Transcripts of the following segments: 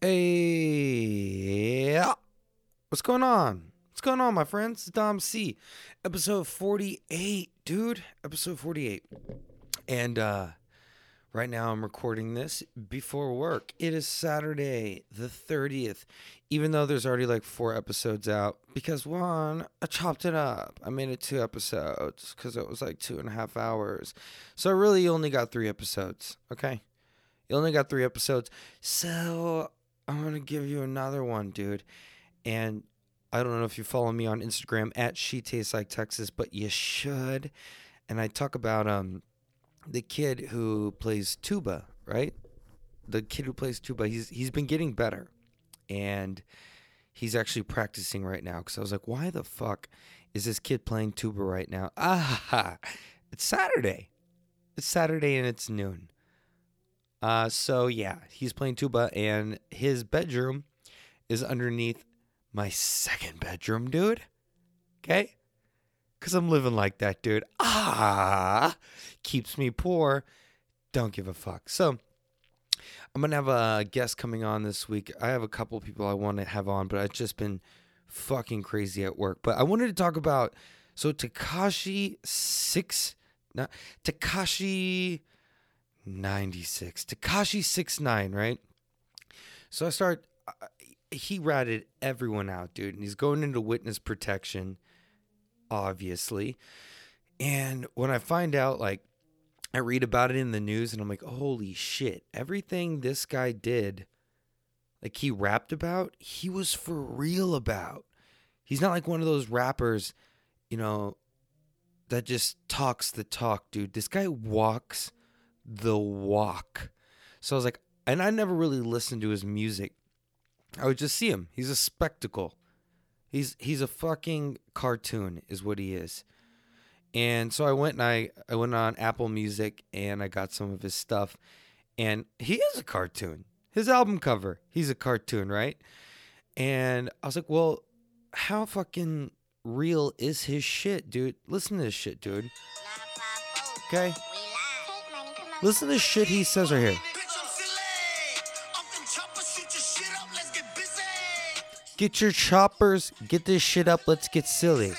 Hey, what's going on? What's going on, my friends? Dom C, episode 48, dude. Episode 48. And uh right now I'm recording this before work. It is Saturday, the 30th. Even though there's already like four episodes out, because one, I chopped it up. I made it two episodes because it was like two and a half hours. So I really only got three episodes, okay? You only got three episodes. So I'm gonna give you another one, dude. And I don't know if you follow me on Instagram at She Tastes Like Texas, but you should. And I talk about um the kid who plays tuba, right? The kid who plays tuba. He's he's been getting better, and he's actually practicing right now. Because I was like, why the fuck is this kid playing tuba right now? Ah, it's Saturday. It's Saturday and it's noon. Uh, so yeah, he's playing tuba, and his bedroom is underneath my second bedroom, dude. Okay, cause I'm living like that, dude. Ah, keeps me poor. Don't give a fuck. So I'm gonna have a guest coming on this week. I have a couple people I want to have on, but I've just been fucking crazy at work. But I wanted to talk about so Tekashi six, not Tekashi 96. Tekashi six nine, right? So I start. Uh, he ratted everyone out, dude, and he's going into witness protection, obviously. And when I find out, like, I read about it in the news, and I'm like, holy shit! Everything this guy did, like he rapped about, he was for real about. He's not like one of those rappers, you know, that just talks the talk, dude. This guy walks the walk. So I was like, and I never really listened to his music. I would just see him. He's a spectacle. He's he's a fucking cartoon, is what he is. And so I went and I, I went on Apple Music and I got some of his stuff. And he is a cartoon. His album cover, he's a cartoon, right? And I was like, well, how fucking real is his shit, dude? Listen to this shit, dude. Okay? Listen to the shit he says right here. Get your choppers, get this shit up, let's get silly.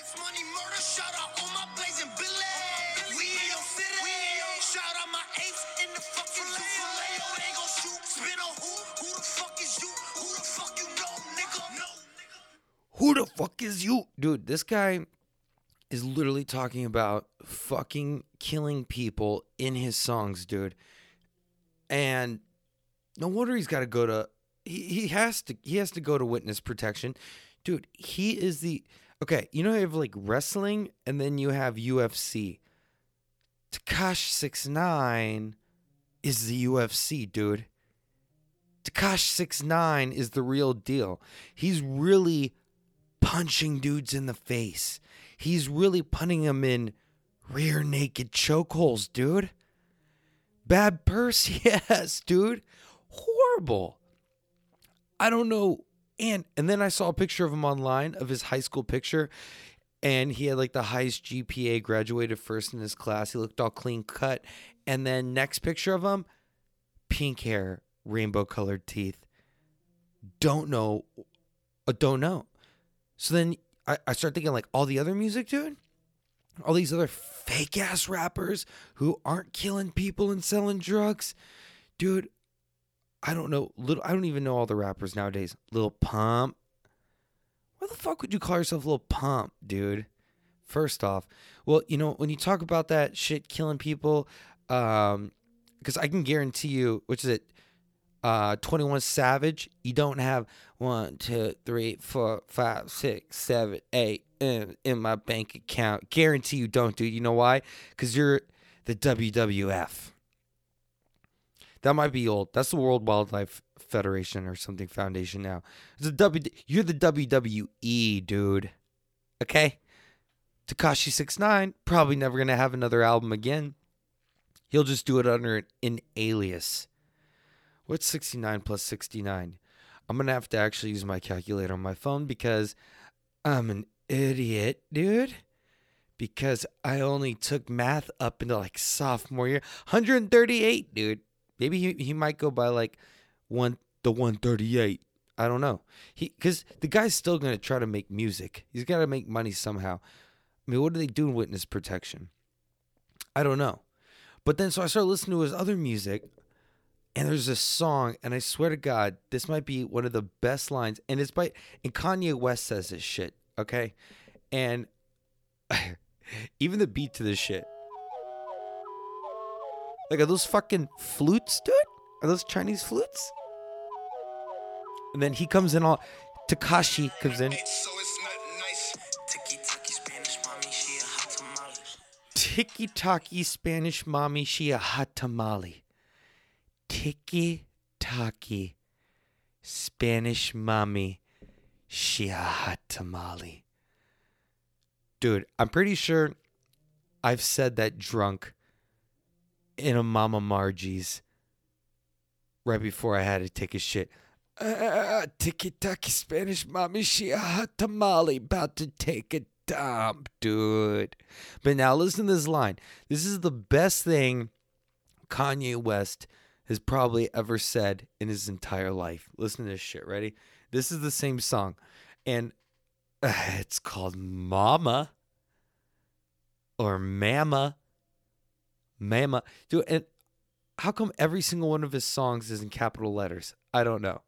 Who the fuck is you? Dude, this guy is literally talking about fucking killing people in his songs, dude. And no wonder he's got to go to he, he has to he has to go to witness protection. Dude, he is the Okay, you know you have like wrestling and then you have UFC. Tekashi 69 is the UFC, dude. Tekashi 69 is the real deal. He's really punching dudes in the face. He's really putting them in rear naked chokeholds, dude. Bad purse, yes, dude. Horrible. I don't know. And and then I saw a picture of him online of his high school picture, and he had like the highest GPA, graduated first in his class. He looked all clean cut. And then next picture of him, pink hair, rainbow colored teeth. Don't know. Uh, don't know. So then I, I start thinking like all the other music, dude. All these other fake ass rappers who aren't killing people and selling drugs. Dude, I don't know. Little I don't even know all the rappers nowadays. Lil Pump. Why the fuck would you call yourself Lil Pump, dude? First off, well, you know, when you talk about that shit killing people, um, because I can guarantee you, which is it, uh, 21 Savage, you don't have one, two, three, four, five, six, seven, eight in, in my bank account. Guarantee you don't, dude. You know why? Because you're the WWF. That might be old. That's the World Wildlife Federation or something foundation now. It's a W. You're the WWE, dude. Okay. Tekashi Six Nine probably never gonna have another album again. He'll just do it under an alias. What's 69 plus 69? I'm going to have to actually use my calculator on my phone because I'm an idiot, dude. Because I only took math up into like sophomore year. 138, dude. Maybe he, he might go by like one the 138. I don't know. He because the guy's still gonna try to make music. He's got to make money somehow. I mean, what do they do in witness protection? I don't know. But then so I started listening to his other music, and there's this song, and I swear to God, this might be one of the best lines. And it's by and Kanye West says this shit, okay? And even the beat to this shit. Like are those fucking flutes, dude? Are those Chinese flutes? And then he comes in all Tekashi comes in. Tiki Taki Spanish mommy, she a hot tamale. Tiki Taki Spanish mommy, she a hot tamale. Dude, I'm pretty sure I've said that drunk in a Mama Margie's right before I had to take a shit. Uh, uh, uh, uh tiki taki Spanish mommy, she a hot tamale, about to take a dump, dude. But now listen to this line. This is the best thing Kanye West has probably ever said in his entire life. Listen to this shit. Ready? This is the same song, and uh, it's called Mama or Mama. Mama. Dude, and how come every single one of his songs is in capital letters? I don't know.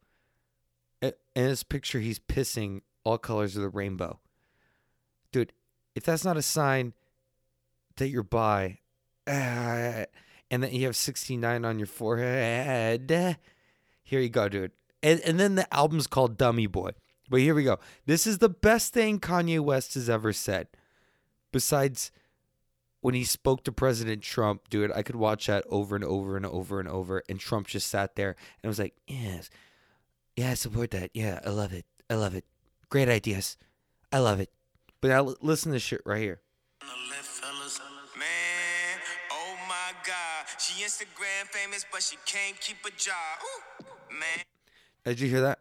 In this picture, he's pissing all colors of the rainbow. Dude, if that's not a sign that you're bi, uh, and then you have 69 on your forehead, here you go, dude. And, and then the album's called Dummy Boy. But here we go. This is the best thing Kanye West has ever said. Besides when he spoke to President Trump, dude, I could watch that over and over and over and over. And Trump just sat there and was like, yes, yeah, I support that. Yeah, I love it. I love it. Great ideas. I love it. But now listen to this shit right here. She Instagram famous, but she can't keep a job. Man. Did you hear that?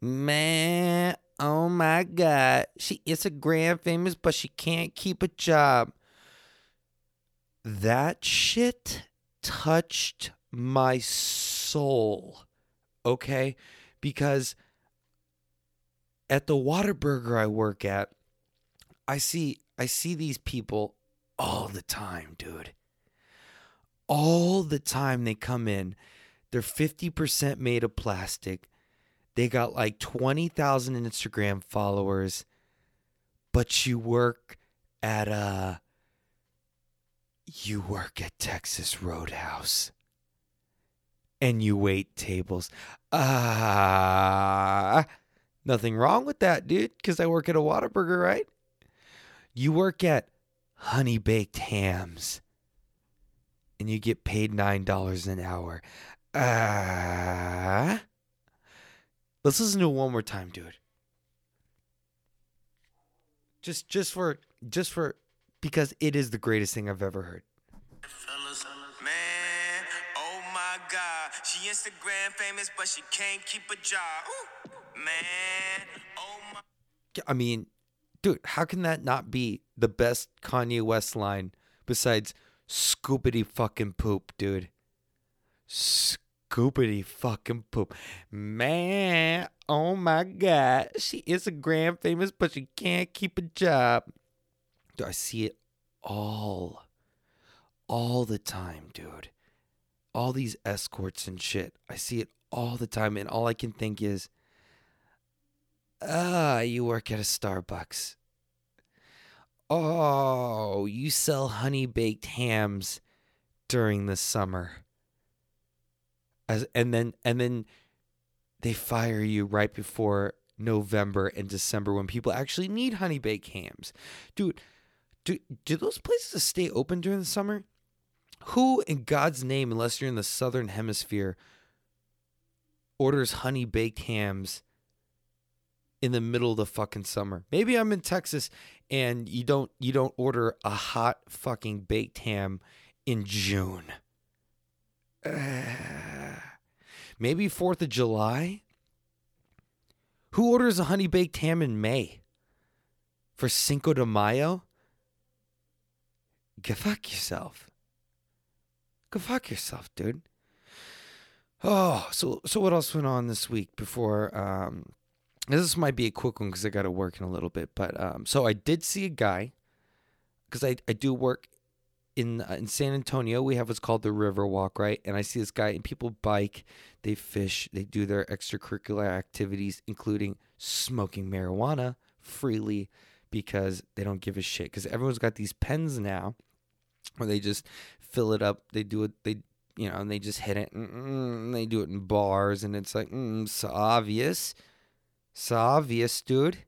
Man, oh my God. She Instagram famous, but she can't keep a job. That shit touched my soul. Okay? Because at the Whataburger I work at, I see I see these people all the time, dude. All the time they come in. They're 50% made of plastic. They got like 20,000 Instagram followers, but you work at a you work at Texas Roadhouse and you wait tables. Ah, nothing wrong with that, dude, because I work at a Whataburger, right? You work at Honey Baked Hams and you get paid $9 an hour. Ah. Let's listen to it one more time, dude. Just just for just for because it is the greatest thing I've ever heard. Man, oh my God. She Instagram famous, but she can't keep a job. Ooh, man, oh my. I mean, dude, how can that not be the best Kanye West line besides scoopity fucking poop, dude? Scoopity fucking poop. Man, oh my god. She Instagram famous, but she can't keep a job. Do I see it all. All the time, dude. All these escorts and shit. I see it all the time, and all I can think is, Ah, you work at a Starbucks. Oh, you sell honey baked hams during the summer. As and then and then they fire you right before November and December when people actually need honey baked hams. Dude, do do those places stay open during the summer? Who in God's name, unless you're in the southern hemisphere, orders honey baked hams in the middle of the fucking summer. Maybe I'm in Texas and you don't you don't order a hot fucking baked ham in June. Uh, maybe 4th of July? Who orders a honey baked ham in May? For Cinco de Mayo? Go fuck yourself. Go fuck yourself, dude. Oh, so so what else went on this week before? Um, this might be a quick one because I got to work in a little bit. But um, so I did see a guy because I I do work in uh, in San Antonio. We have what's called the River Walk, right? And I see this guy and people bike, they fish, they do their extracurricular activities, including smoking marijuana freely because they don't give a shit. Because everyone's got these pens now where they just fill it up. They do it. They you know, and they just hit it. And they do it in bars, and it's like, mm, it's obvious. Obvious, dude.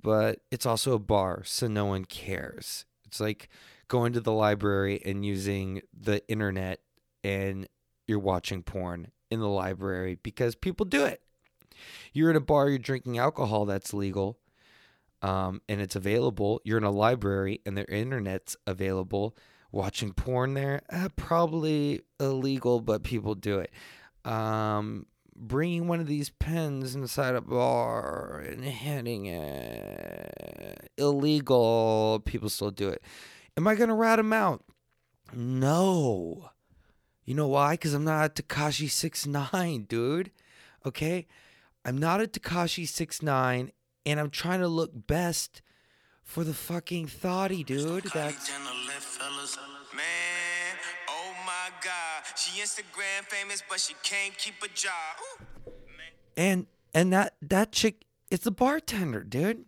But it's also a bar, so no one cares. It's like going to the library and using the internet and you're watching porn in the library because people do it. You're in a bar, you're drinking alcohol that's legal um, and it's available. You're in a library and their internet's available watching porn there uh, probably illegal but people do it um, bringing one of these pens inside a bar and hitting it. Illegal. People still do it. Am i gonna rat him out? No. You know why? Because i'm not a tekashi 69 dude. Okay? I'm not a tekashi 69 and i'm trying to look best for the fucking thoughty dude. That's She Instagram famous, but she can't keep a job. And and that that chick it's a bartender dude.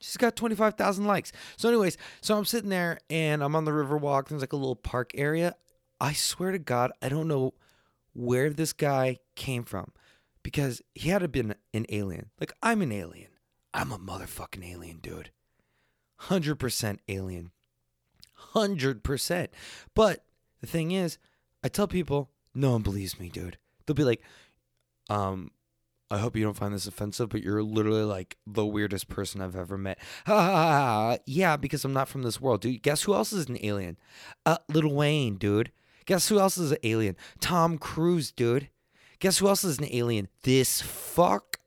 She's got 25000 likes. So anyways so i'm sitting there and i'm on the river walk there's like a little park area. I swear to god i don't know where this guy came from because he had to been an alien. Like i'm an alien. I'm a motherfucking alien dude. 100% alien. 100% but the thing is i tell people no one believes me dude they'll be like um I hope you don't find this offensive, but you're literally like the weirdest person I've ever met. Yeah, because I'm not from this world, dude. Guess who else is an alien? Uh, Lil Wayne, dude. Guess who else is an alien? Tom Cruise, dude. Guess who else is an alien? This fuck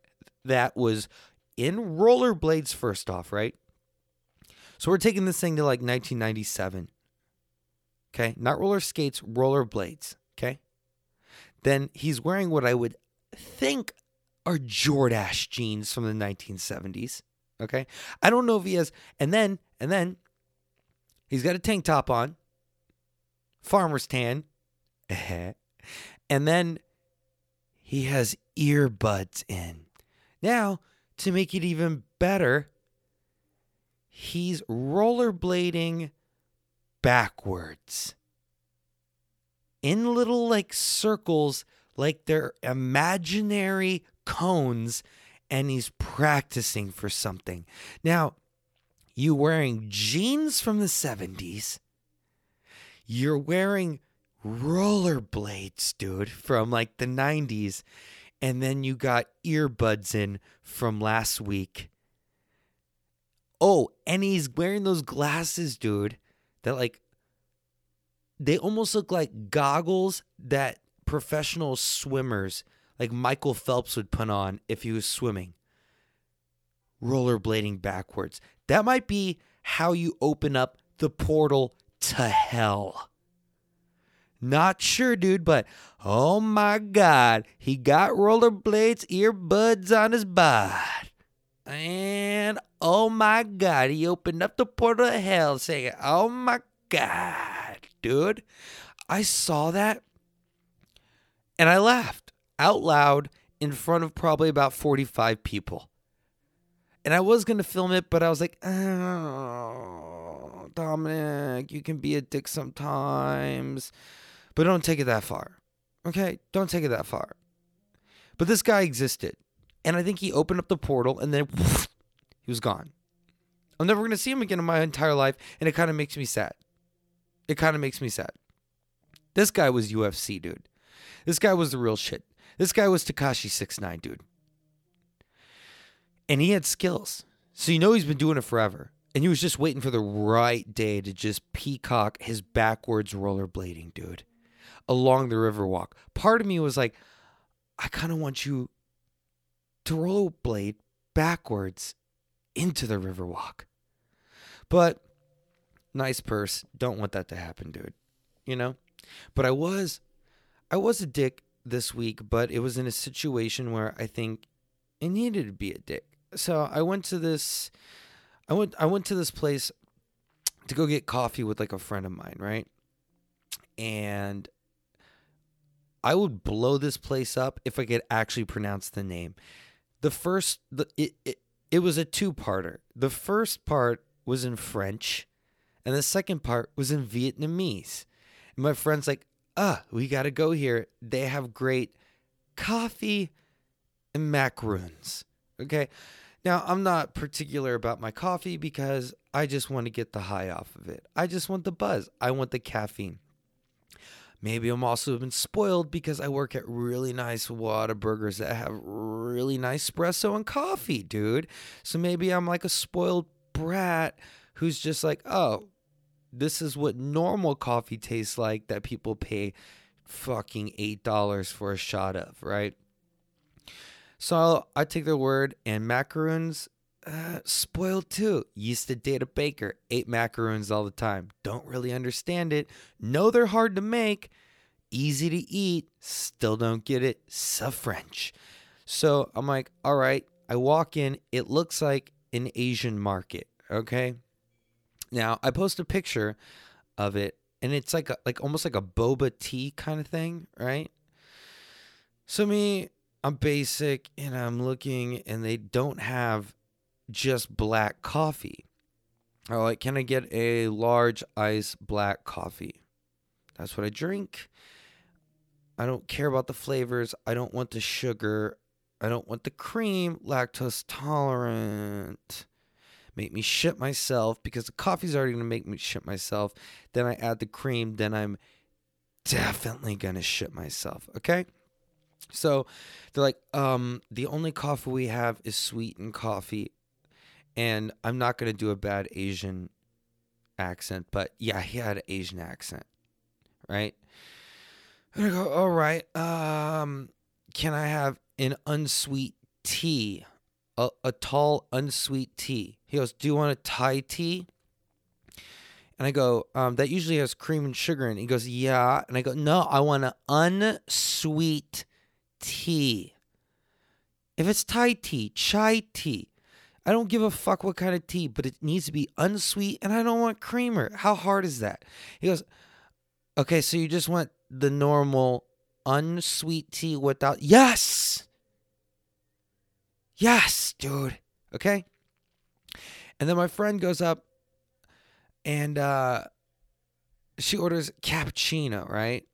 that was in rollerblades first off, right? So we're taking this thing to like 1997. Okay, not roller skates, roller blades, Okay, then he's wearing what I would think are Jordache jeans from the 1970s. Okay. I don't know if he has, and then, and then he's got a tank top on, farmer's tan, and then he has earbuds in. Now, to make it even better, he's rollerblading backwards in little like circles like they're imaginary cones and he's practicing for something. Now, you wearing jeans from the 70s. You're wearing rollerblades, dude, from like the 90s. And then you got earbuds in from last week. Oh, and he's wearing those glasses, dude, that like they almost look like goggles that professional swimmers like Michael Phelps would put on if he was swimming. Rollerblading backwards. That might be how you open up the portal to hell. Not sure, dude, but oh my god, he got rollerblades, earbuds on his butt. And oh my god, he opened up the portal to hell saying, oh my god, dude. I saw that and I laughed out loud in front of probably about 45 people. And I was going to film it, but I was like, oh, Dominic, you can be a dick sometimes, but don't take it that far. Okay? Don't take it that far. But this guy existed. And I think he opened up the portal and then he was gone. I'm never going to see him again in my entire life. And it kind of makes me sad. It kind of makes me sad. This guy was UFC, dude. This guy was the real shit. This guy was Tekashi Six Nine, dude. And he had skills. So you know he's been doing it forever. And he was just waiting for the right day to just peacock his backwards rollerblading, dude, along the river walk. Part of me was like, I kind of want you to rollerblade backwards into the river walk. But nice purse. Don't want that to happen, dude. You know? But I was I was a dick this week, but it was in a situation where I think it needed to be a dick. So I went to this I went I went to this place to go get coffee with like a friend of mine, right? And I would blow this place up if I could actually pronounce the name. The first the it it, it was a two-parter. The first part was in French and the second part was in Vietnamese. And my friend's like, "Ah, we got to go here. They have great coffee and macaroons." Okay? Now, I'm not particular about my coffee because I just want to get the high off of it. I just want the buzz. I want the caffeine. Maybe I'm also been spoiled because I work at really nice Whataburgers that have really nice espresso and coffee, dude. So maybe I'm like a spoiled brat who's just like, oh, this is what normal coffee tastes like that people pay fucking $8 for a shot of, right? So I take their word, and macaroons, uh, spoiled too. Used to date a baker, ate macaroons all the time. Don't really understand it. Know they're hard to make, easy to eat, still don't get it. So French. So I'm like, all right. I walk in, it looks like an Asian market. Okay. Now I post a picture of it, and it's like a, like almost like a boba tea kind of thing, right? So me, I'm basic and I'm looking and they don't have just black coffee. I'm like, can I get a large ice black coffee? That's what I drink. I don't care about the flavors. I don't want the sugar. I don't want the cream. Lactose tolerant. Make me shit myself because the coffee's already to make me shit myself. Then I add the cream. Then I'm definitely to shit myself. Okay? So they're like, um, the only coffee we have is sweetened coffee. And I'm not to do a bad Asian accent, but yeah, he had an Asian accent, right? And I go, all right, um, can I have an unsweet tea? A, a tall, unsweet tea. He goes, do you want a Thai tea? And I go, um, that usually has cream and sugar in it. He goes, yeah. And I go, no, I want an unsweet tea. If it's Thai tea, chai tea, I don't give a fuck what kind of tea, but it needs to be unsweet and I don't want creamer. How hard is that? He goes, okay, so you just want the normal unsweet tea without. Yes! Yes, dude. Okay? And then my friend goes up and uh, she orders cappuccino, right?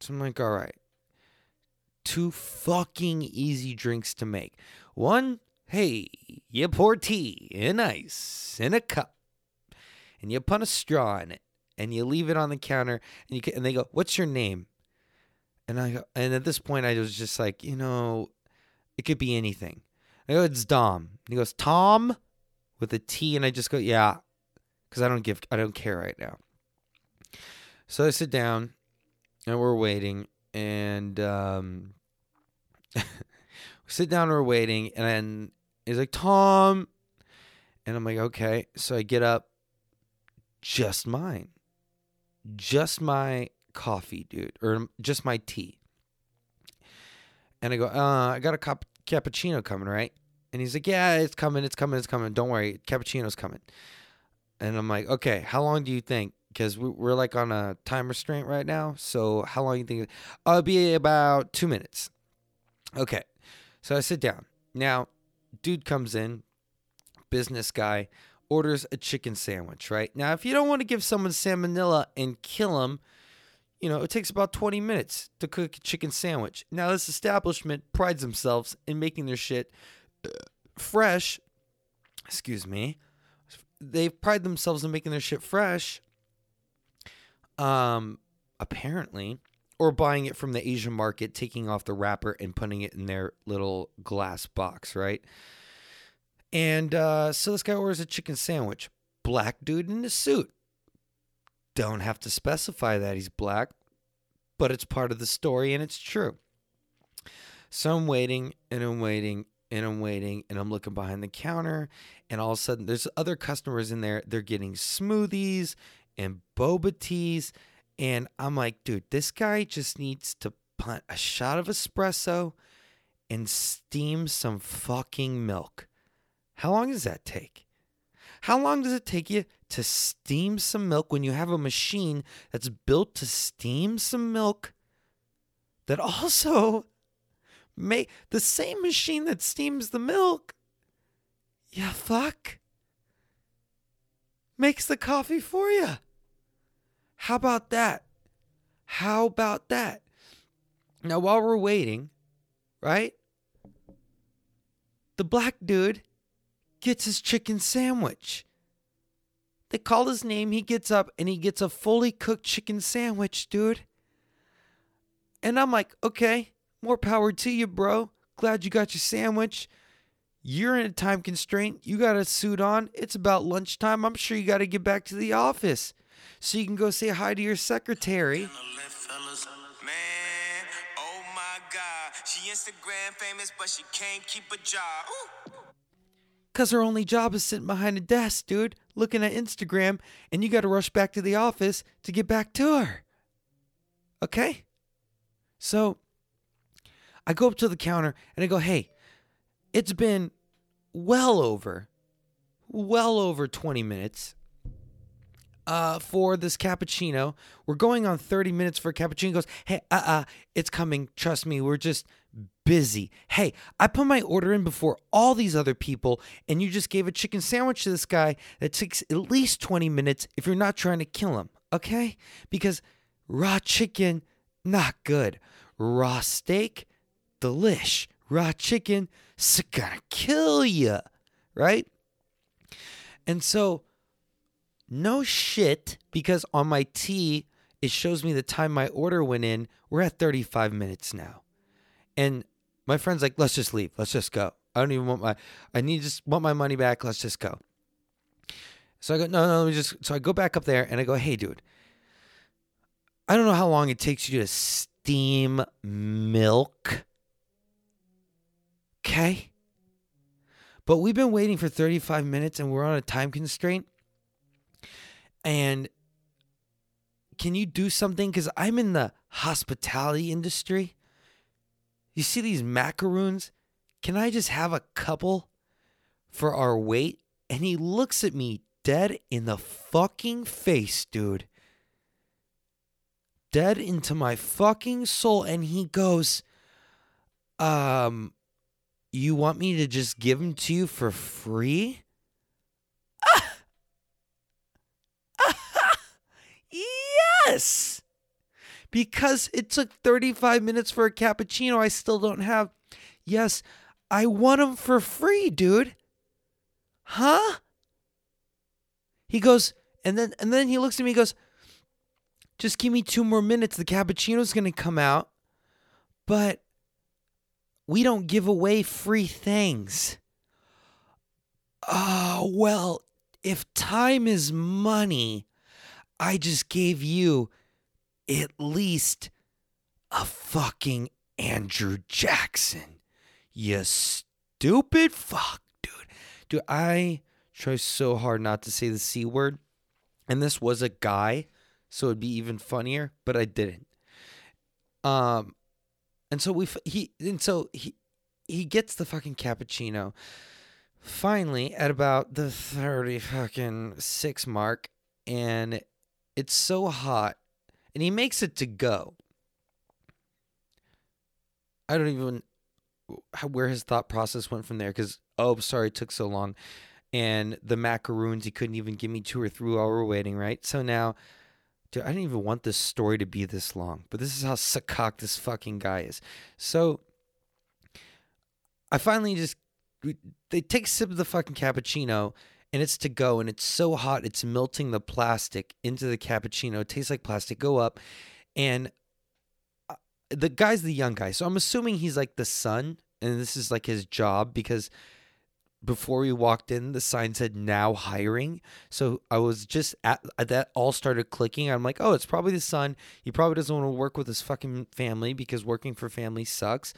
So I'm like, all right two fucking easy drinks to make. One, hey, you pour tea in ice in a cup, and you put a straw in it, and you leave it on the counter, and you can, and they go, "What's your name?" And I go, and at this point, I was just like, you know, it could be anything. I go, "It's Dom." And he goes, "Tom," with a T, and I just go, "Yeah," because I don't give, I don't care right now. So I sit down, and we're waiting, and um, sit down, and we're waiting, and then he's like, Tom. And I'm like, okay. So I get up, just mine. Just my coffee, dude, or just my tea. And I go, uh, I got a cup cappuccino coming, right? And he's like, yeah, it's coming, it's coming, it's coming. Don't worry, cappuccino's coming. And I'm like, okay, how long do you think? Because we're like on a time restraint right now. So how long do you think? I'll be about two minutes. Okay. So I sit down. Now, dude comes in, business guy, orders a chicken sandwich, right? Now, if you don't want to give someone salmonella and kill him, you know, it takes about 20 minutes to cook a chicken sandwich. Now, this establishment prides themselves in making their shit uh, fresh. Excuse me. They pride themselves in making their shit fresh. Um, apparently, or buying it from the Asian market, taking off the wrapper and putting it in their little glass box, right? And uh, so this guy orders a chicken sandwich. Black dude in a suit. Don't have to specify that he's black, but it's part of the story and it's true. So I'm waiting and I'm waiting and I'm waiting and I'm looking behind the counter and all of a sudden there's other customers in there. They're getting smoothies and boba teas and I'm like, dude, this guy just needs to punt a shot of espresso and steam some fucking milk. How long does that take? How long does it take you to steam some milk when you have a machine that's built to steam some milk that also make the same machine that steams the milk? Yeah, fuck. Makes the coffee for you. How about that? How about that? Now, while we're waiting, right? The black dude gets his chicken sandwich. They call his name, he gets up and he gets a fully cooked chicken sandwich, dude. And I'm like, okay, more power to you, bro. Glad you got your sandwich. You're in a time constraint. You got a suit on. It's about lunchtime. I'm sure you got to get back to the office so you can go say hi to your secretary. Man, oh my God. She Instagram famous, but she can't keep a job. Ooh. Because her only job is sitting behind a desk, dude, looking at Instagram, and you got to rush back to the office to get back to her. Okay? So I go up to the counter and I go, hey, it's been well over, well over 20 minutes uh, for this cappuccino. We're going on 30 minutes for a cappuccino. He goes, hey, uh uh, it's coming. Trust me, we're just busy. Hey, I put my order in before all these other people, and you just gave a chicken sandwich to this guy that takes at least 20 minutes if you're not trying to kill him, okay? Because raw chicken, not good. Raw steak, delish. Raw chicken, it's gonna kill you, right? And so, no shit, because on my T, it shows me the time my order went in. We're at 35 minutes now. And my friend's like, let's just leave. Let's just go. I don't even want my, I need just want my money back. Let's just go. So I go, no, no, let me just, so I go back up there and I go, hey, dude, I don't know how long it takes you to steam milk. Okay. But we've been waiting for 35 minutes and we're on a time constraint. And can you do something? Because I'm in the hospitality industry. You see these macaroons? Can I just have a couple for our wait? And he looks at me dead in the fucking face, dude. Dead into my fucking soul. And he goes, Um, you want me to just give them to you for free? Yes! Because it took 35 minutes for a cappuccino I still don't have. Yes, I want them for free, dude. Huh? He goes, and then and then he looks at me and goes, just give me two more minutes. The cappuccino's gonna come out. But we don't give away free things. Oh, well, if time is money, I just gave you at least a fucking Andrew Jackson. You stupid fuck, dude. Dude, I try so hard not to say the C word. And this was a guy, so it'd be even funnier, but I didn't. Um and so we he and so he he gets the fucking cappuccino. Finally, at about the thirty fucking six mark, and it's so hot, and he makes it to go. I don't even where his thought process went from there because oh sorry it took so long and the macaroons he couldn't even give me two or three while we're waiting right so now dude i didn't even want this story to be this long but this is how suckcock this fucking guy is so i finally just they take a sip of the fucking cappuccino and it's to go and it's so hot it's melting the plastic into the cappuccino. It tastes like plastic. Go up and uh, the guy's the young guy so i'm assuming he's like the son and this is like his job because before we walked in the sign said now hiring. So i was just at that all started clicking. I'm like oh it's probably the son. He probably doesn't want to work with his fucking family because working for family sucks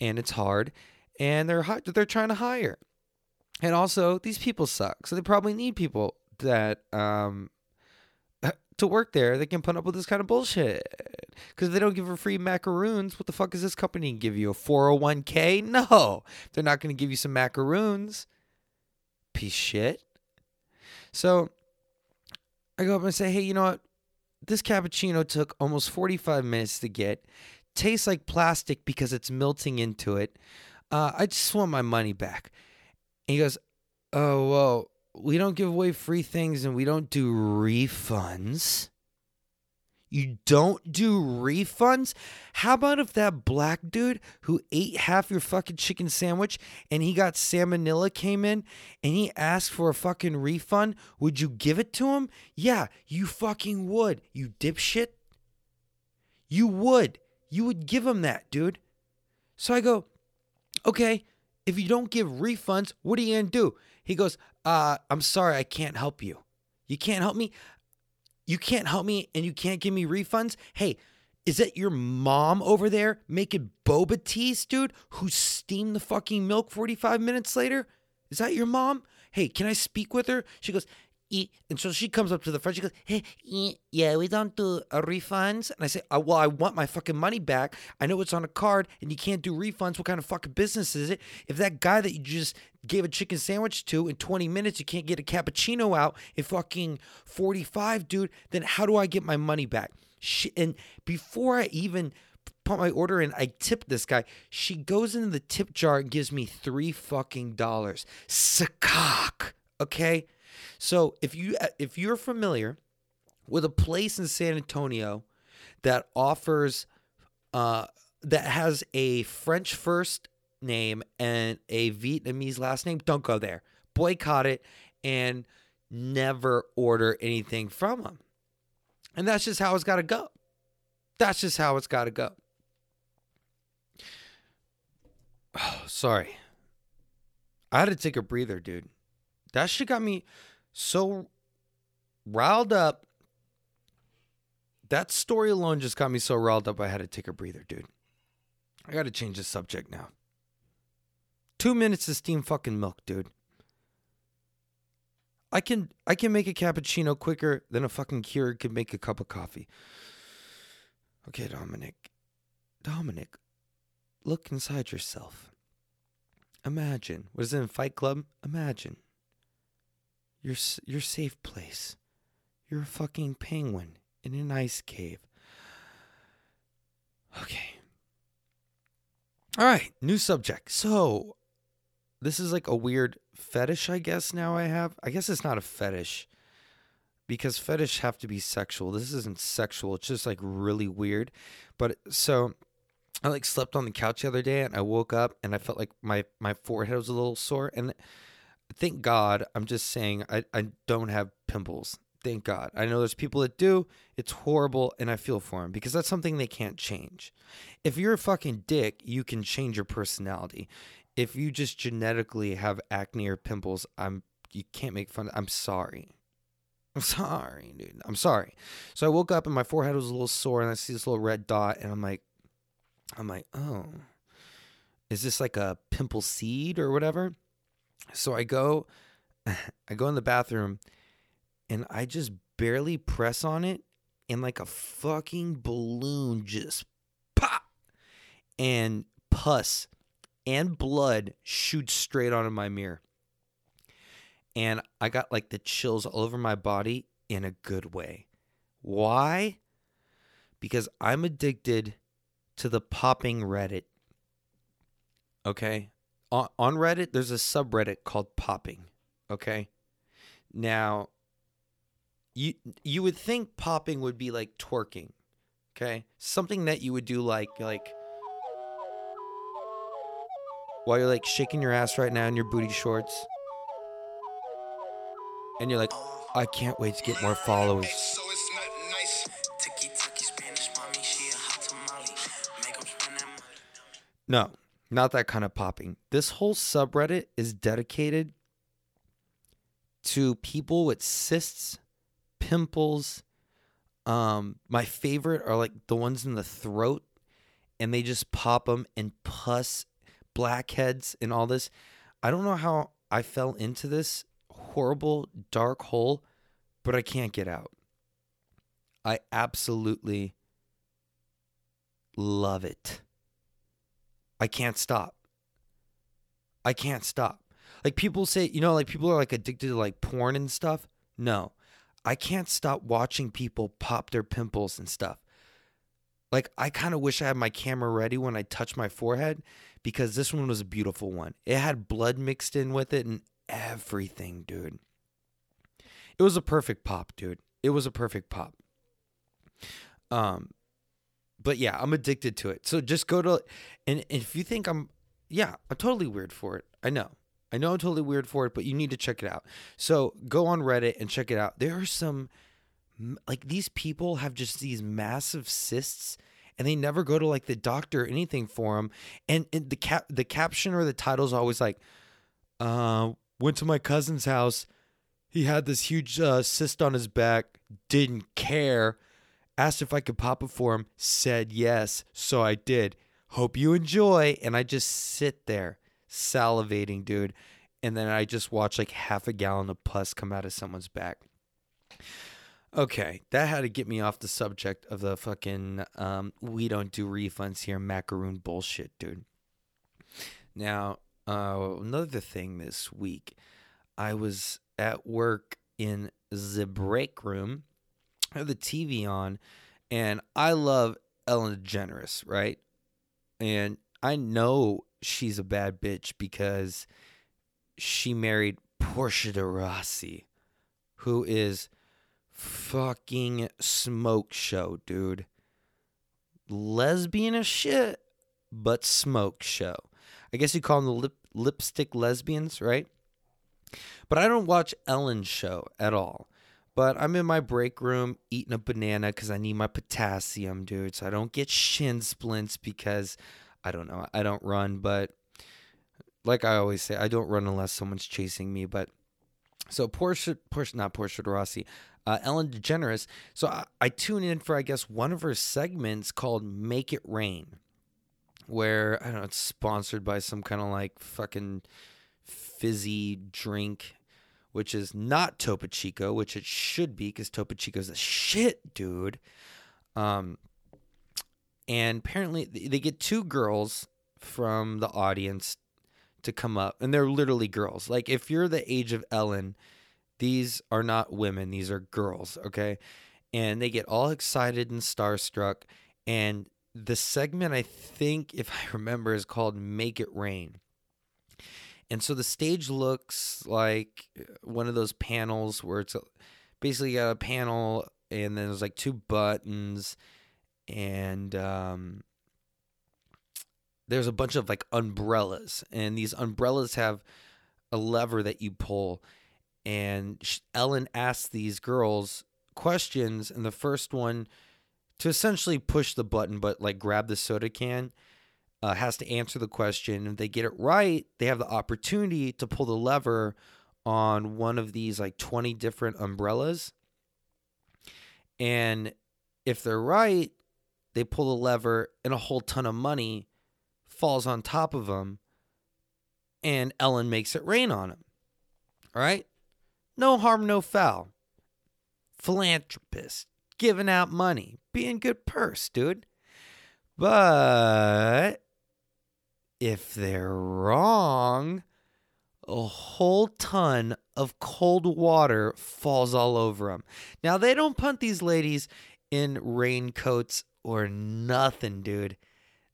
and it's hard and they're they're trying to hire and also these people suck so they probably need people that um to work there that can put up with this kind of bullshit. Because they don't give her free macaroons. What the fuck is this company give you? A 401k? No. They're not going to give you some macaroons. Piece shit. So I go up and say, hey, you know what? This cappuccino took almost 45 minutes to get. Tastes like plastic because it's melting into it. Uh, I just want my money back. And he goes, oh, well, we don't give away free things and we don't do refunds. You don't do refunds? How about if that black dude who ate half your fucking chicken sandwich and he got salmonella came in and he asked for a fucking refund? Would you give it to him? Yeah, you fucking would. You dipshit. You would. You would give him that, dude. So I go, okay, if you don't give refunds, what are you going to do? He goes, uh, I'm sorry, I can't help you. You can't help me? You can't help me and you can't give me refunds? Hey, is that your mom over there making boba teas, dude, who steamed the fucking milk 45 minutes later? Is that your mom? Hey, can I speak with her? She goes, "E-" and so she comes up to the front. She goes, "Hey, e- yeah, we don't do uh, refunds." And I say, uh, "Well, I want my fucking money back. I know it's on a card, and you can't do refunds. What kind of fucking business is it? If that guy that you just gave a chicken sandwich to in 20 minutes, you can't get a cappuccino out in fucking 45, dude, then how do I get my money back?" She, and before I even put my order in, I tip this guy. She goes into the tip jar and gives me three fucking dollars. Sakak. Okay. So if you if you're familiar with a place in San Antonio that offers uh that has a French first name and a Vietnamese last name, don't go there. Boycott it and never order anything from them. And that's just how it's got to go. That's just how it's got to go. Oh, sorry. I had to take a breather, dude. That shit got me so riled up. That story alone just got me so riled up I had to take a breather, dude. I got to change the subject now. Two minutes to steam fucking milk, dude. I can I can make a cappuccino quicker than a fucking Keurig could make a cup of coffee. Okay, Dominic. Dominic, look inside yourself. Imagine. What is it in Fight Club? Imagine. Your your safe place. You're a fucking penguin in an ice cave. Okay. All right, new subject. So, this is like a weird fetish, I guess. Now I have. I guess it's not a fetish because fetish have to be sexual. This isn't sexual. It's just like really weird. But so I like slept on the couch the other day and I woke up and I felt like my my forehead was a little sore and thank God I'm just saying I, I don't have pimples. Thank God. I know there's people that do. It's horrible and I feel for them because that's something they can't change. If you're a fucking dick, you can change your personality. If you just genetically have acne or pimples, I'm you can't make fun. Of, I'm sorry. I'm sorry, dude. I'm sorry. So I woke up and my forehead was a little sore and I see this little red dot and I'm like I'm like, "Oh. Is this like a pimple seed or whatever?" So I go I go in the bathroom and I just barely press on it and like a fucking balloon just pop and pus and blood shoots straight onto my mirror. And I got like the chills all over my body in a good way. Why? Because I'm addicted to the popping Reddit. Okay? On, on Reddit, there's a subreddit called popping. Okay? Now, you you would think popping would be like twerking. Okay? Something that you would do like like while you're like shaking your ass right now in your booty shorts. And you're like, I can't wait to get more followers. So it's not nice. Tiki-taki Spanish, mommy, she a hot tamale. Make 'em spend that money. No, not that kind of popping. This whole subreddit is dedicated to people with cysts, pimples. Um, my favorite are like the ones in the throat, and they just pop them and pus, blackheads, and all this. I don't know how I fell into this horrible dark hole, but I can't get out. I absolutely love it. I can't stop. I can't stop. Like people say, you know, like people are like addicted to like porn and stuff. No, I can't stop watching people pop their pimples and stuff. Like I kind of wish I had my camera ready when I touch my forehead because this one was a beautiful one. It had blood mixed in with it and everything, dude. It was a perfect pop, dude. It was a perfect pop. Um but yeah, I'm addicted to it. So just go to and if you think I'm yeah, I'm totally weird for it. I know. I know I'm totally weird for it, but you need to check it out. So go on Reddit and check it out. There are some like these people have just these massive cysts and they never go to like the doctor or anything for them and, and the cap the caption or the title is always like uh went to my cousin's house he had this huge uh, cyst on his back didn't care asked if i could pop it for him said yes so i did. Hope you enjoy. And i just sit there salivating dude. And then i just watch like half a gallon of pus come out of someone's back. Okay, that had to get me off the subject of the fucking um, we don't do refunds here macaroon bullshit, dude. Now, uh, another thing this week, I was at work in the break room, Have the TV on, and I love Ellen DeGeneres, right? And I know she's a bad bitch because she married Portia de Rossi, who is fucking smoke show, dude. Lesbian as shit, but smoke show. I guess you call them the lip, lipstick lesbians, right? But I don't watch Ellen's show at all. But I'm in my break room eating a banana because I need my potassium, dude. So I don't get shin splints because I don't know. I don't run, but like I always say, I don't run unless someone's chasing me. But so Portia, Portia, not Portia de Rossi uh, Ellen DeGeneres. So I, I tune in for, I guess, one of her segments called Make It Rain, where, I don't know, it's sponsored by some kind of like fucking fizzy drink, which is not Topo Chico, which it should be because Topo Chico's a shit, dude. Um, and apparently they get two girls from the audience to come up, and they're literally girls. Like if you're the age of Ellen these are not women, these are girls, okay? And they get all excited and starstruck. And the segment, I think, if I remember, is called Make It Rain. And so the stage looks like one of those panels where it's basically got a panel and then there's like two buttons and um, there's a bunch of like umbrellas. And these umbrellas have a lever that you pull. And Ellen asks these girls questions, and the first one to essentially push the button, but like grab the soda can, uh, has to answer the question. If they get it right, they have the opportunity to pull the lever on one of these like 20 different umbrellas. And if they're right, they pull the lever and a whole ton of money falls on top of them and Ellen makes it rain on them. All right? No harm, no foul. Philanthropist, giving out money, being good purse, dude. But if they're wrong, a whole ton of cold water falls all over them. Now, they don't punt these ladies in raincoats or nothing, dude.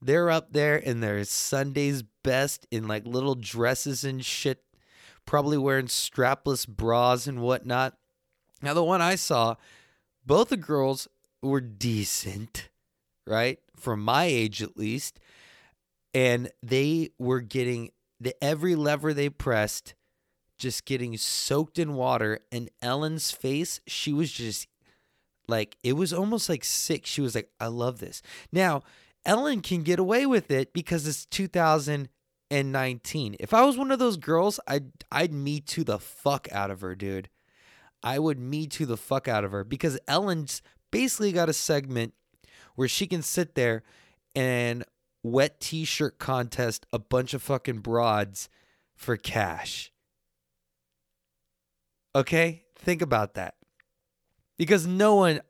They're up there in their Sunday's best in like little dresses and shit probably wearing strapless bras and whatnot. Now, the one I saw, both the girls were decent, right? For my age at least. And they were getting the every lever they pressed just getting soaked in water and Ellen's face, she was just like it was almost like sick. She was like, "I love this." Now, Ellen can get away with it because it's 2000 and 19. If I was one of those girls, I'd I'd me too the fuck out of her, dude. I would me too the fuck out of her because Ellen's basically got a segment where she can sit there and wet t-shirt contest a bunch of fucking broads for cash. Okay? Think about that. Because no one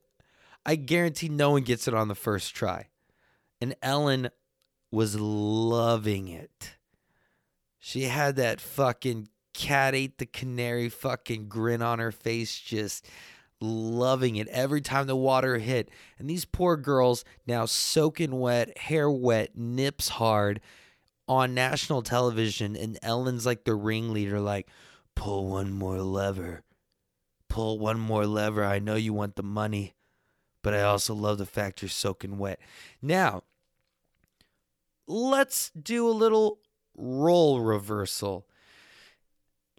I guarantee no one gets it on the first try. And Ellen was loving it. She had that fucking cat ate the canary fucking grin on her face, just loving it every time the water hit. And these poor girls now soaking wet, hair wet, nips hard on national television. And Ellen's like the ringleader, like, pull one more lever. Pull one more lever. I know you want the money, but I also love the fact you're soaking wet. Now, let's do a little role reversal.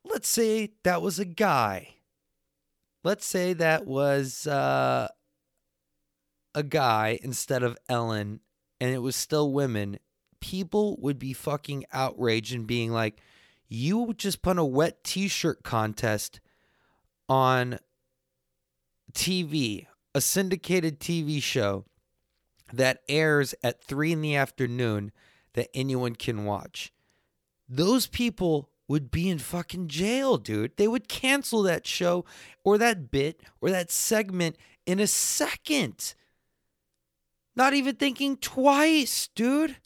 Let's say that was a guy. Let's say that was uh, a guy instead of Ellen, and it was still women. People would be fucking outraged and being like, you just put a wet t shirt contest on TV, a syndicated TV show that airs at three in the afternoon that anyone can watch. Those people would be in fucking jail, dude. They would cancel that show or that bit or that segment in a second. Not even thinking twice, dude.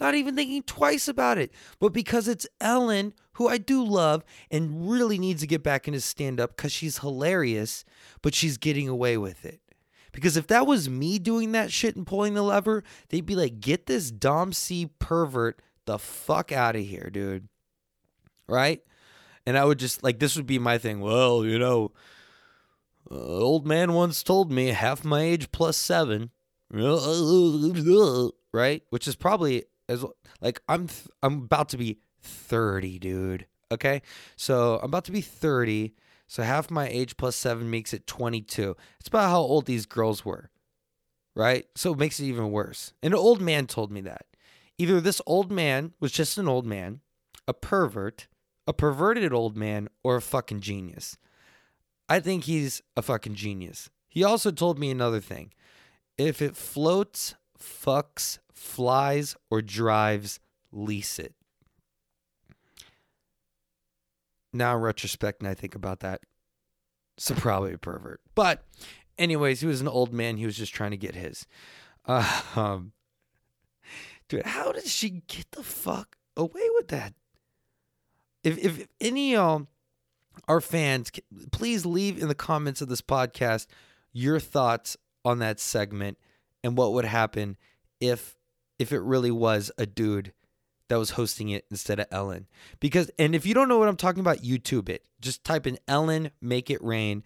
Not even thinking twice about it. But because it's Ellen, who I do love and really needs to get back into stand up because she's hilarious, but she's getting away with it. Because if that was me doing that shit and pulling the lever, they'd be like, get this Dom C pervert the fuck out of here, dude. Right? And I would just, like, this would be my thing. Well, you know, uh, old man once told me half my age plus seven. Right? Which is probably as like I'm th- I'm about to be 30, dude. Okay? So I'm about to be 30. So half my age plus 7 makes it 22. It's about how old these girls were. Right? So it makes it even worse. And an old man told me that. Either this old man was just an old man, a pervert, a perverted old man, or a fucking genius. I think he's a fucking genius. He also told me another thing. If it floats, fucks, flies, or drives, lease it. Now, in retrospect, and I think about that, so probably a pervert. But, anyways, he was an old man. He was just trying to get his. Uh, um, dude, how did she get the fuck away with that? If if any um our fans, please leave in the comments of this podcast your thoughts on that segment and what would happen if if it really was a dude that was hosting it instead of Ellen. Because and if you don't know what I'm talking about, YouTube it. Just type in Ellen make it rain.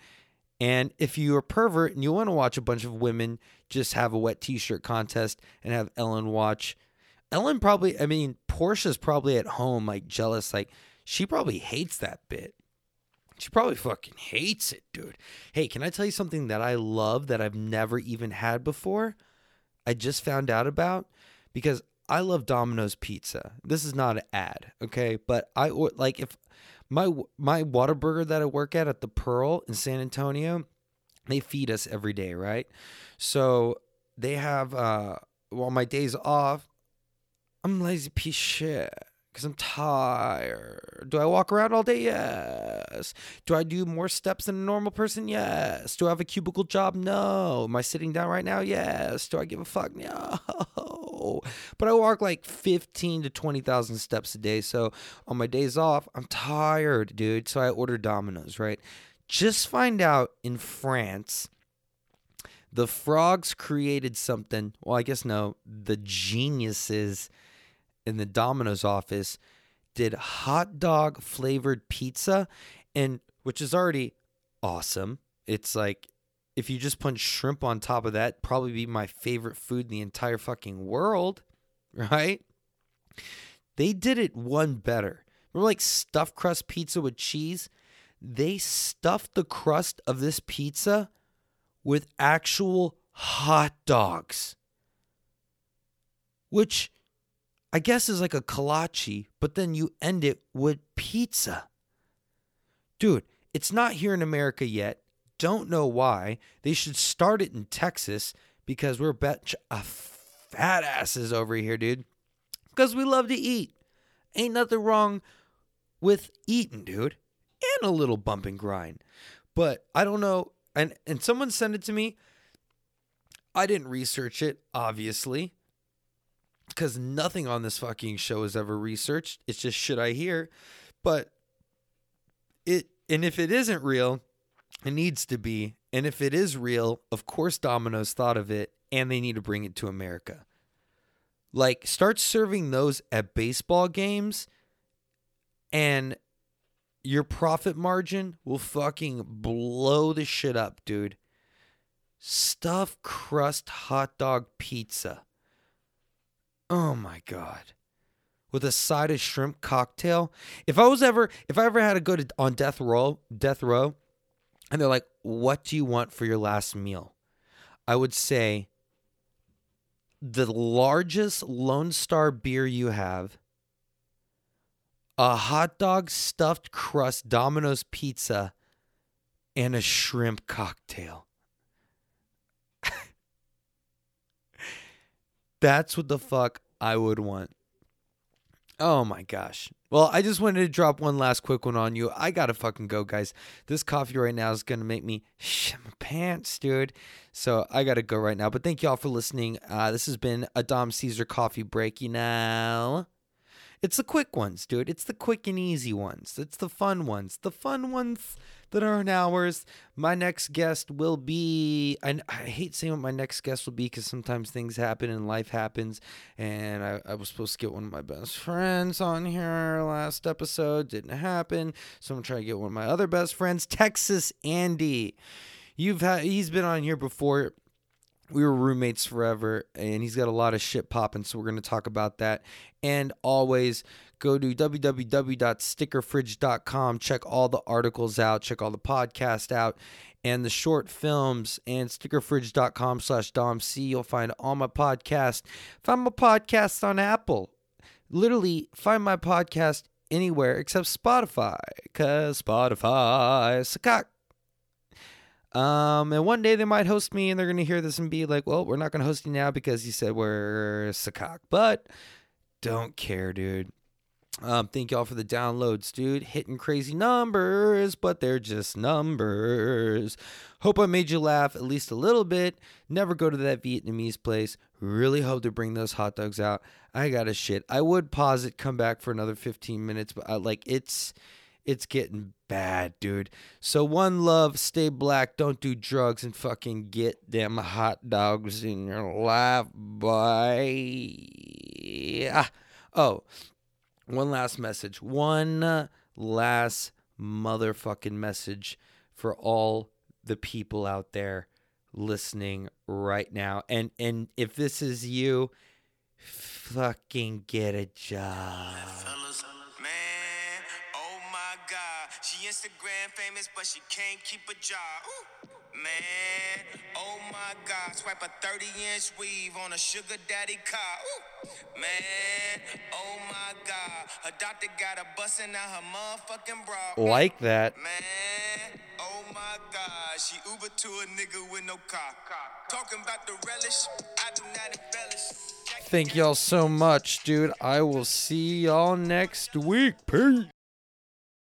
And if you're a pervert and you want to watch a bunch of women just have a wet t-shirt contest and have Ellen watch Ellen probably I mean Portia's probably at home like jealous like she probably hates that bit. She probably fucking hates it, dude. Hey, can I tell you something that I love that I've never even had before? I just found out about because I love Domino's pizza. This is not an ad, okay? But I like if my my Whataburger that I work at at the Pearl in San Antonio, they feed us every day, right? So they have uh well my days off, I'm lazy piece shit because I'm tired. Do I walk around all day? Yes. Do I do more steps than a normal person? Yes. Do I have a cubicle job? No. Am I sitting down right now? Yes. Do I give a fuck? No. But I walk like 15 to 20,000 steps a day. So on my days off, I'm tired, dude. So I order Domino's, right? Just find out in France, the frogs created something. Well, I guess no, the geniuses in the Domino's office did hot dog flavored pizza and which is already awesome. It's like if you just punch shrimp on top of that, probably be my favorite food in the entire fucking world, right? They did it one better. Remember like stuffed crust pizza with cheese? They stuffed the crust of this pizza with actual hot dogs. Which I guess is like a kolache, but then you end it with pizza. Dude, it's not here in America yet. Don't know why. They should start it in Texas because we're a bunch of fat asses over here, dude. Because we love to eat. Ain't nothing wrong with eating, dude. And a little bump and grind. But I don't know. And and someone sent it to me. I didn't research it, obviously, because nothing on this fucking show is ever researched. It's just shit I hear. But it, and if it isn't real, it needs to be. And if it is real, of course Domino's thought of it and they need to bring it to America. Like, start serving those at baseball games and your profit margin will fucking blow the shit up, dude. Stuff crust hot dog pizza. Oh my god. With a side of shrimp cocktail. If I was ever if I ever had to go to on death row, death row, and they're like, "What do you want for your last meal?" I would say the largest Lone Star beer you have, a hot dog stuffed crust Domino's pizza, and a shrimp cocktail. That's what the fuck I would want. Oh my gosh. Well, I just wanted to drop one last quick one on you. I gotta fucking go, guys. This coffee right now is gonna make me shit my pants, dude. So I gotta go right now. But thank y'all for listening. Uh, this has been a Dom Caesar coffee break. You know. It's the quick ones, dude. It's the quick and easy ones. It's the fun ones. The fun ones that aren't ours. My next guest will be. I, I hate saying what my next guest will be because sometimes things happen and life happens. And I, I was supposed to get one of my best friends on here last episode. Didn't happen. So I'm trying to try to get one of my other best friends, Texas Andy. You've had. He's been on here before we were roommates forever and he's got a lot of shit popping so we're going to talk about that and always go to www.stickerfridge.com check all the articles out check all the podcast out and the short films and stickerfridge.com slash domc you'll find all my podcasts find my podcast on apple literally find my podcast anywhere except spotify because spotify is a cock um, and one day they might host me and they're going to hear this and be like, well, we're not going to host you now because you said we're Sakak. But don't care, dude. Um, thank y'all for the downloads, dude. Hitting crazy numbers, but they're just numbers. Hope I made you laugh at least a little bit. Never go to that Vietnamese place. Really hope to bring those hot dogs out. I got a shit. I would pause it, come back for another 15 minutes, but I, like it's it's getting bad, dude. So one love, stay black, don't do drugs, and fucking get them hot dogs in your life, boy. Ah. Oh, one last message. One last motherfucking message for all the people out there listening right now. And and if this is you, fucking get a job. Man, oh my God. She Instagram famous, but she can't keep a job. Ooh. Man, oh my God. Swipe a 30 inch weave on a sugar daddy car. Ooh. Man, oh my God. Her doctor got her busting out her motherfucking bra. Like that. Man, oh my God, she Uber to a nigga with no car. Talking about the relish, I do not embellish. Thank y'all so much, dude. I will see y'all next week. Peace.